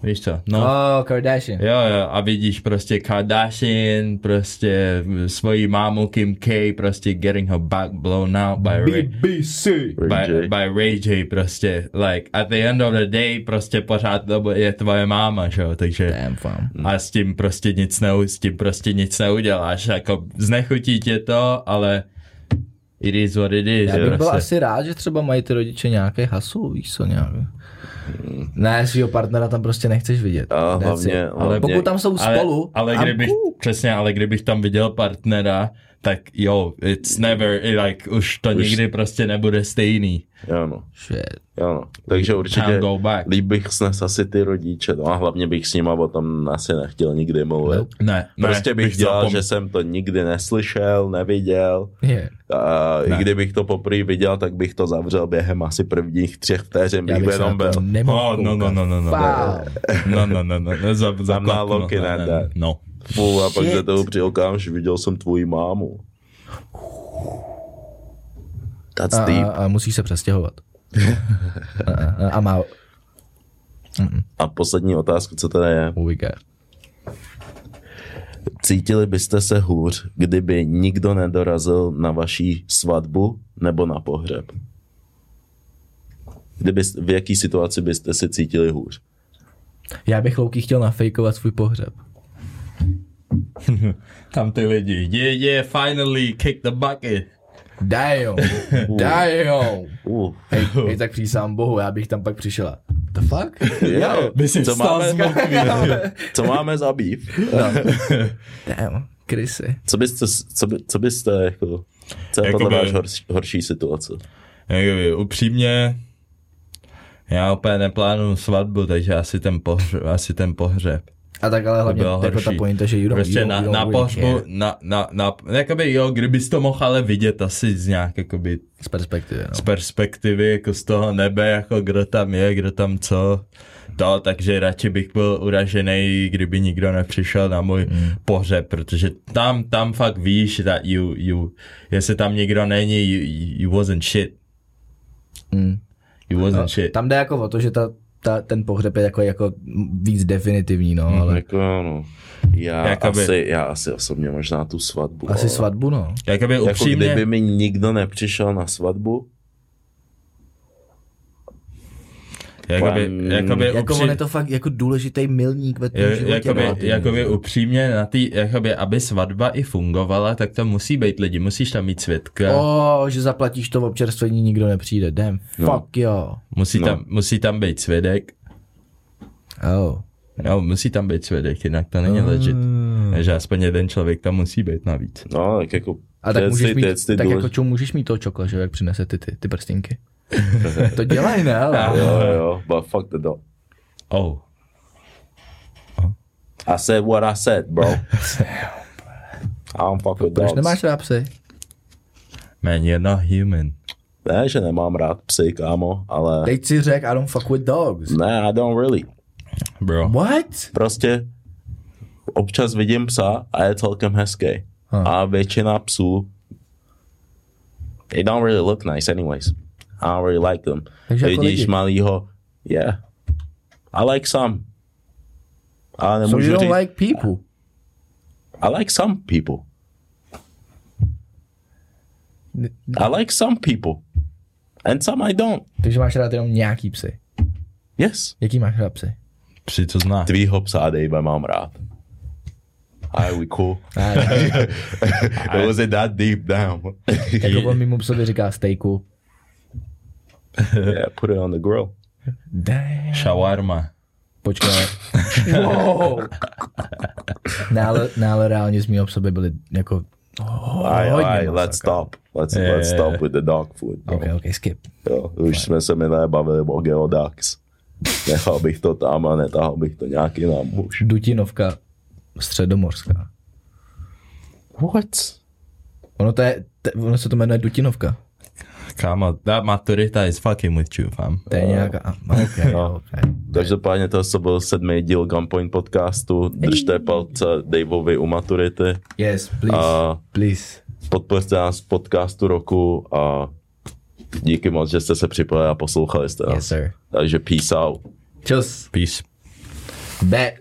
Víš co? No. Oh, Kardashian. Jo, jo, a vidíš prostě Kardashian, prostě svoji mámu Kim K, prostě getting her back blown out by Ray, BBC. Ray by, J. by Ray J, prostě, like, at the end of the day, prostě pořád to je tvoje máma, že jo, takže Damn, fam. a s tím prostě nic ne, s tím prostě nic neuděláš, jako znechutí tě to, ale it is what it is, Já bych byl prostě. asi rád, že třeba mají ty rodiče nějaký hasu, víš co, nějak. Ne, svýho partnera tam prostě nechceš vidět. A hlavně, hlavně Pokud tam jsou ale, spolu, ale I'm kdybych, přesně, ale kdybych tam viděl partnera, tak jo, it's never, like, už to Už- nikdy prostě nebude stejný. Jo, no. Shit. Jo, no. Takže určitě Can't go back. líp bych snes asi ty rodiče, no a hlavně bych s nima o tom asi nechtěl nikdy mluvit. Ne, ne, Prostě bych dělal, zapom- že jsem to nikdy neslyšel, neviděl. Yeah. A i Ne. kdybych to poprvé viděl, tak bych to zavřel během asi prvních třech vteřin, bych bych jenom byl. Oh, no, no, no, no, no. Wow. No, no, no, no, no, za, za I'm not looking ne, at that. No. Fů, a pak za toho přijel kámoš, viděl jsem tvoji mámu. That's A, deep. a, a musí se přestěhovat. a, a, a má A poslední otázka, co to je. uviké. Cítili byste se hůř, kdyby nikdo nedorazil na vaší svatbu nebo na pohřeb? Kdyby, v jaký situaci byste se cítili hůř? Já bych Louky chtěl nafejkovat svůj pohřeb. Tam ty lidi, yeah, yeah, finally, kick the bucket. Damn, damn. Uh, Hej, hej, tak přísám bohu, já bych tam pak přišel the fuck? jo, By si co, máme, co máme za býv? Damn, krysy. Co byste, co, by, co byste jako, co je Jakoby- podle vás horší, horší situace? Jakoby, upřímně, já úplně neplánuju svatbu, takže asi ten pohřeb. Asi ten pohřeb. A tak ale hlavně bylo jako ta pointa, že you don't, Prostě you don't, na, you don't na really pohřbu, na, na, na, jakoby jo, kdybys to mohl ale vidět asi z nějak, jakoby, z perspektivy, no. z perspektivy, jako z toho nebe, jako kdo tam je, kdo tam co, to, takže radši bych byl uražený, kdyby nikdo nepřišel na můj mm. pohřeb, protože tam, tam fakt víš, that you, you, jestli tam nikdo není, you, you wasn't shit. Mm. You wasn't shit. Tam jde jako o to, že ta, ta, ten pohřeb je jako, jako víc definitivní, no, ale Jako, no, já, Jakoby- asi, já asi osobně možná tu svatbu. asi ale- svatbu, no. Jakoby Jako upřímně, kdyby mi nikdo nepřišel na svatbu, jakoby, jakoby, Jako upří- on je to fakt jako důležitý milník ve tom životě. jakoby, no, jakoby upřímně na tý, jakoby, aby svatba i fungovala, tak tam musí být lidi, musíš tam mít svědka, O, že zaplatíš to občerstvení, nikdo nepřijde. Damn, No. fuck jo. musí, no. tam, musí tam být svědek, Oh. no, musí tam být svědek, jinak to není legit. Takže aspoň jeden člověk tam musí být navíc. no, tak jako... A tak můžeš mít, tak jako důlež- čemu můžeš mít toho čokla, že jak přinese ty, ty, ty prstinky. To dělaj, ne, ale. Jo, jo, but fuck the dog. Oh, I said what I said, bro. I don't fuck with Proč dogs. nemáš rád psy? man, you're not human. Ne, že nemám rád psy, kámo, ale... Teď si řek, I don't fuck with dogs. Ne, I don't really. Bro. What? Prostě občas vidím psa a je celkem hezký. Huh. A většina psů they don't really look nice anyways. I don't really like them. Takže jako Vidíš lidi. malýho, yeah. I like some. Ale So you don't říct, like people? I like some people. I like some people. And some I don't. Takže máš rád jenom nějaký psy. Yes. Jaký máš rád psy? Při co zná. Tvýho psa a Dave mám rád. Are we cool? It was it that deep down. jako on mimo psovi říká stejku. yeah, put it on the grill. Damn. Shawarma. Počkej. wow. Ne, ale reálně z mýho psoby byly jako hodně aye, masa, let's stop. Let's, Yeah, let's stop with the dog food. Bro. Ok, ok, skip. Jo, už jsme se minulé bavili o geodax. Nechal bych to tam a netahal bych to nějaký nám muž. Dutinovka středomorská. What? Ono, to je, te, ono se to jmenuje Dutinovka. Kámo, that maturita is fucking with you, fam. To je nějaká... a- Ok, No. ok. Každopádně to co byl sedmý díl Gunpoint podcastu. Držte palce Daveovi u maturity. Yes, please. A please. podpořte nás v podcastu roku a díky moc, že jste se připojili a poslouchali jste nás. Yes, sir. Takže peace out. Čus. Peace. Bet.